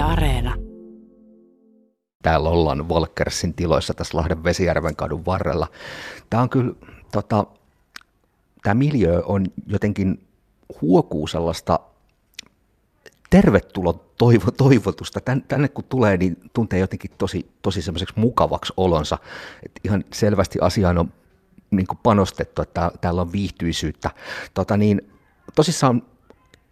Areena. Täällä ollaan Volkersin tiloissa tässä Lahden Vesijärven kadun varrella. Tämä on kyllä, tota, tämä miljö on jotenkin huokuu sellaista tervetulo toivo, toivotusta. Tän, tänne kun tulee, niin tuntee jotenkin tosi, tosi semmoiseksi mukavaksi olonsa. Et ihan selvästi asiaan on niin panostettu, että täällä on viihtyisyyttä. Tota niin, tosissaan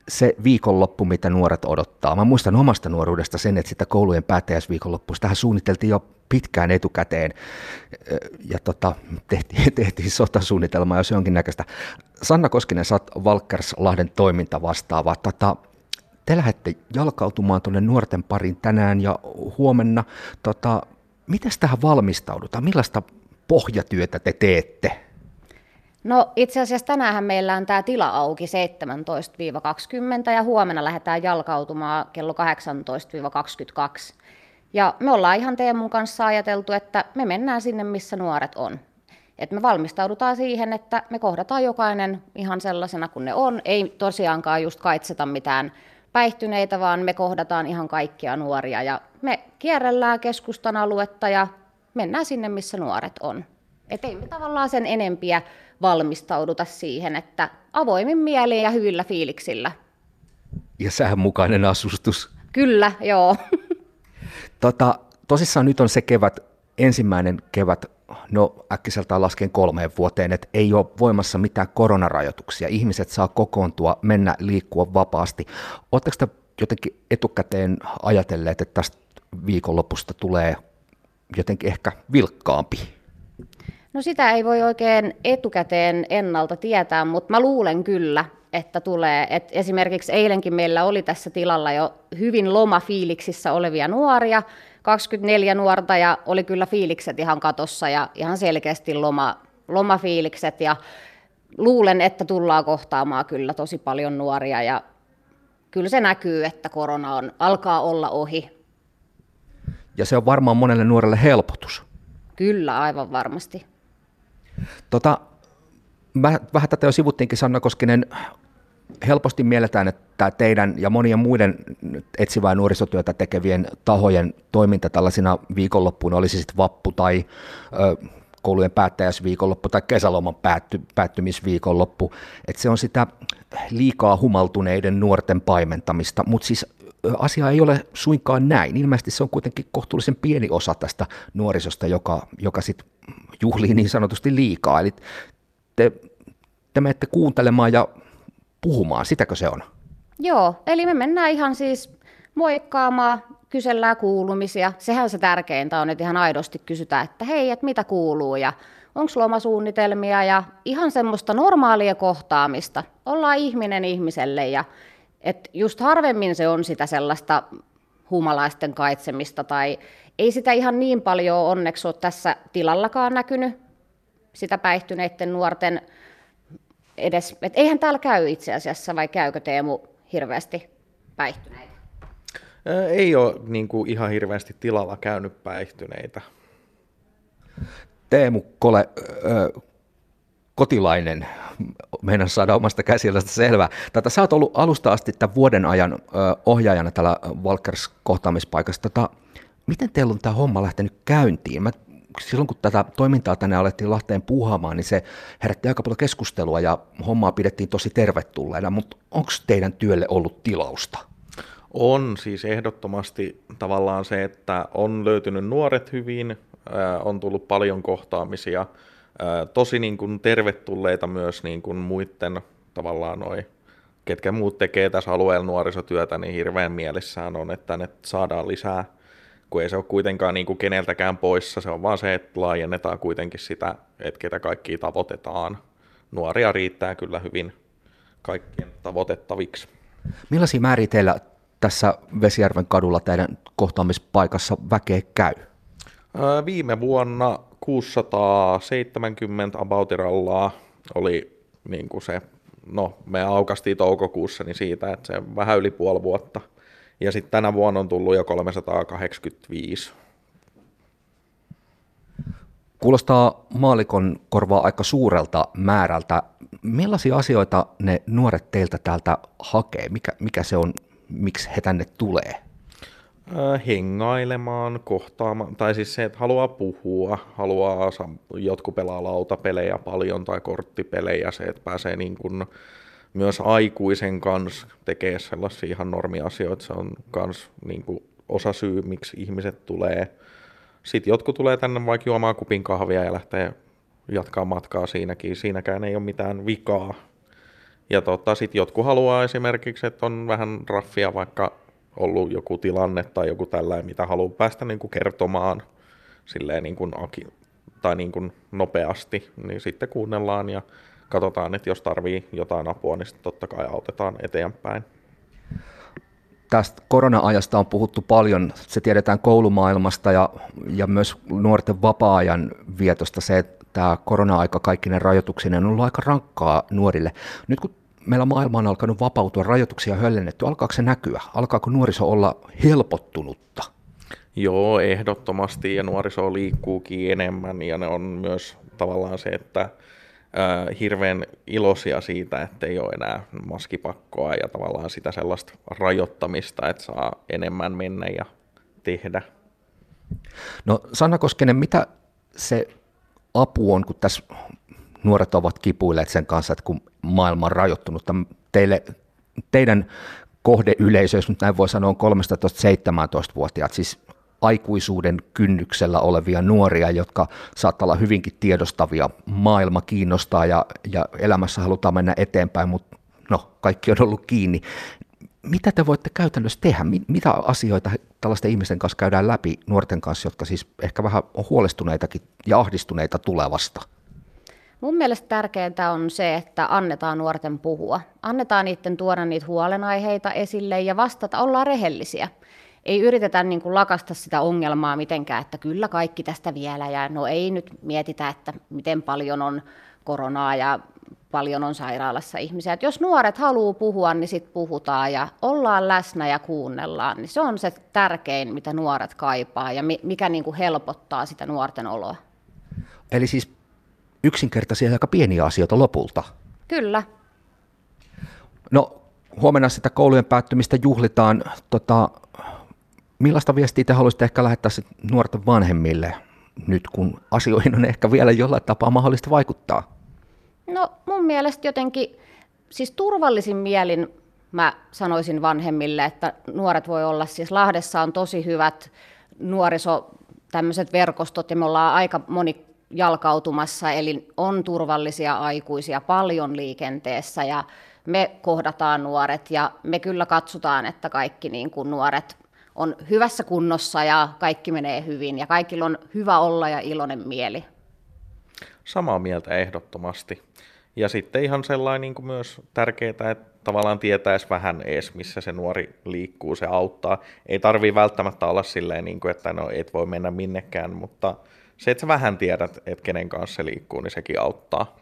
se viikonloppu, mitä nuoret odottaa. Mä muistan omasta nuoruudesta sen, että sitä koulujen päättäjäisviikonloppu, tähän suunniteltiin jo pitkään etukäteen ja tota, tehtiin, tehtiin sotasuunnitelmaa, jos jonkinnäköistä. Sanna Koskinen, sä oot Valkerslahden toiminta vastaava. Tota, te lähdette jalkautumaan tuonne nuorten parin tänään ja huomenna. Tota, miten tähän valmistaudutaan? Millaista pohjatyötä te teette? No itse asiassa tänään meillä on tämä tila auki 17-20 ja huomenna lähdetään jalkautumaan kello 18-22. Ja me ollaan ihan Teemun kanssa ajateltu, että me mennään sinne, missä nuoret on. Et me valmistaudutaan siihen, että me kohdataan jokainen ihan sellaisena kuin ne on. Ei tosiaankaan just kaitseta mitään päihtyneitä, vaan me kohdataan ihan kaikkia nuoria. Ja me kierrellään keskustan aluetta ja mennään sinne, missä nuoret on. Et ei me tavallaan sen enempiä valmistauduta siihen, että avoimin mielin ja hyvillä fiiliksillä. Ja säänmukainen asustus. Kyllä, joo. Tota, tosissaan nyt on se kevät, ensimmäinen kevät, no äkkiseltään lasken kolmeen vuoteen, että ei ole voimassa mitään koronarajoituksia. Ihmiset saa kokoontua, mennä, liikkua vapaasti. Oletteko te jotenkin etukäteen ajatelleet, että tästä viikonlopusta tulee jotenkin ehkä vilkkaampi? No sitä ei voi oikein etukäteen ennalta tietää, mutta mä luulen kyllä, että tulee. Et esimerkiksi eilenkin meillä oli tässä tilalla jo hyvin lomafiiliksissä olevia nuoria, 24 nuorta ja oli kyllä fiilikset ihan katossa ja ihan selkeästi loma, lomafiilikset ja luulen, että tullaan kohtaamaan kyllä tosi paljon nuoria ja kyllä se näkyy, että korona on, alkaa olla ohi. Ja se on varmaan monelle nuorelle helpotus. Kyllä, aivan varmasti. Tota, vähän tätä jo sivuttiinkin Sanna Koskinen. Helposti mielletään, että teidän ja monien muiden etsivää nuorisotyötä tekevien tahojen toiminta tällaisina viikonloppuina, olisi sitten vappu tai ö, koulujen päättäjäisviikonloppu tai kesäloman päätty, päättymisviikonloppu, että se on sitä liikaa humaltuneiden nuorten paimentamista, mutta siis asia ei ole suinkaan näin. Ilmeisesti se on kuitenkin kohtuullisen pieni osa tästä nuorisosta, joka, joka sitten juhlii niin sanotusti liikaa. Eli te, te menette kuuntelemaan ja puhumaan, sitäkö se on? Joo, eli me mennään ihan siis moikkaamaan, kysellään kuulumisia. Sehän se tärkeintä on, että ihan aidosti kysytään, että hei, että mitä kuuluu ja onko lomasuunnitelmia ja ihan semmoista normaalia kohtaamista. Ollaan ihminen ihmiselle ja et just harvemmin se on sitä sellaista humalaisten kaitsemista tai ei sitä ihan niin paljon onneksi ole tässä tilallakaan näkynyt, sitä päihtyneiden nuorten edes, et eihän täällä käy itse asiassa, vai käykö Teemu hirveästi päihtyneitä? Ei ole niin kuin ihan hirveästi tilalla käynyt päihtyneitä. Teemu Kole, kotilainen, meidän saada omasta käsialasta selvää. Tätä sä oot ollut alusta asti tämän vuoden ajan ohjaajana tällä Walkers kohtaamispaikassa. Tota, miten teillä on tämä homma lähtenyt käyntiin? Mä, silloin kun tätä toimintaa tänne alettiin Lahteen puuhaamaan, niin se herätti aika paljon keskustelua ja hommaa pidettiin tosi tervetulleena, mutta onko teidän työlle ollut tilausta? On siis ehdottomasti tavallaan se, että on löytynyt nuoret hyvin, on tullut paljon kohtaamisia, tosi niin kuin tervetulleita myös niin kuin muiden tavallaan noin ketkä muut tekee tässä alueella nuorisotyötä, niin hirveän mielissään on, että ne saadaan lisää kun ei se ole kuitenkaan niin kuin keneltäkään poissa, se on vaan se, että laajennetaan kuitenkin sitä, että ketä kaikkia tavoitetaan. Nuoria riittää kyllä hyvin kaikkien tavoitettaviksi. Millaisia määriä teillä tässä Vesijärven kadulla teidän kohtaamispaikassa väkeä käy? Viime vuonna 670 aboutirallaa oli niin kuin se, no me aukastiin toukokuussa, niin siitä, että se vähän yli puoli vuotta – ja sitten tänä vuonna on tullut jo 385. Kuulostaa maalikon korvaa aika suurelta määrältä. Millaisia asioita ne nuoret teiltä täältä hakee? Mikä, mikä se on, miksi he tänne tulee? Hengailemaan, kohtaamaan, tai siis se, että haluaa puhua, haluaa, jotkut pelaa lautapelejä paljon tai korttipelejä, se, että pääsee niin kuin myös aikuisen kanssa tekee sellaisia ihan normiasioita, se on myös niin kuin osa syy, miksi ihmiset tulee. Sitten jotkut tulee tänne vaikka juomaan kupin kahvia ja lähtee jatkaa matkaa siinäkin. Siinäkään ei ole mitään vikaa. Ja tota, sitten jotkut haluaa esimerkiksi, että on vähän raffia vaikka ollut joku tilanne tai joku tällainen, mitä haluaa päästä niin kuin kertomaan silleen niin kuin aki, tai niin kuin nopeasti, niin sitten kuunnellaan ja katsotaan, että jos tarvii jotain apua, niin sitten totta kai autetaan eteenpäin. Tästä korona-ajasta on puhuttu paljon, se tiedetään koulumaailmasta ja, ja myös nuorten vapaa-ajan vietosta se, että tämä korona-aika kaikkinen rajoituksineen on ollut aika rankkaa nuorille. Nyt kun meillä maailma on alkanut vapautua, rajoituksia höllennetty, alkaako se näkyä? Alkaako nuoriso olla helpottunutta? Joo, ehdottomasti ja nuoriso liikkuukin enemmän ja ne on myös tavallaan se, että äh, hirveän iloisia siitä, että ei ole enää maskipakkoa ja tavallaan sitä sellaista rajoittamista, että saa enemmän mennä ja tehdä. No Sanna Koskenen, mitä se apu on, kun tässä nuoret ovat kipuilleet sen kanssa, että kun maailma on rajoittunut, teille, teidän kohdeyleisö, jos nyt näin voi sanoa, on 13-17-vuotiaat, siis aikuisuuden kynnyksellä olevia nuoria, jotka saattaa olla hyvinkin tiedostavia, maailma kiinnostaa ja, ja elämässä halutaan mennä eteenpäin, mutta no, kaikki on ollut kiinni. Mitä te voitte käytännössä tehdä? Mitä asioita tällaisten ihmisten kanssa käydään läpi nuorten kanssa, jotka siis ehkä vähän on huolestuneitakin ja ahdistuneita tulevasta? Mun mielestä tärkeintä on se, että annetaan nuorten puhua. Annetaan niiden tuoda niitä huolenaiheita esille ja vastata, ollaan rehellisiä. Ei yritetä niin kuin lakasta sitä ongelmaa mitenkään, että kyllä kaikki tästä vielä ja no ei nyt mietitä, että miten paljon on koronaa ja paljon on sairaalassa ihmisiä. Et jos nuoret haluaa puhua, niin sitten puhutaan ja ollaan läsnä ja kuunnellaan. Niin se on se tärkein, mitä nuoret kaipaa ja mikä niin kuin helpottaa sitä nuorten oloa. Eli siis yksinkertaisia ja aika pieniä asioita lopulta. Kyllä. No huomenna sitä koulujen päättymistä juhlitaan. Tota, millaista viestiä te haluaisitte ehkä lähettää nuorten vanhemmille nyt, kun asioihin on ehkä vielä jollain tapaa mahdollista vaikuttaa? No mun mielestä jotenkin, siis turvallisin mielin mä sanoisin vanhemmille, että nuoret voi olla, siis Lahdessa on tosi hyvät nuoriso tämmöiset verkostot ja me ollaan aika moni jalkautumassa, eli on turvallisia aikuisia paljon liikenteessä ja me kohdataan nuoret ja me kyllä katsotaan, että kaikki niin kuin nuoret on hyvässä kunnossa ja kaikki menee hyvin ja kaikilla on hyvä olla ja iloinen mieli. Samaa mieltä ehdottomasti. Ja sitten ihan sellainen niin kuin myös tärkeää, että tavallaan tietäisi vähän edes, missä se nuori liikkuu, se auttaa. Ei tarvii välttämättä olla silleen, niin kuin, että no et voi mennä minnekään, mutta se, että sä vähän tiedät, että kenen kanssa se liikkuu, niin sekin auttaa.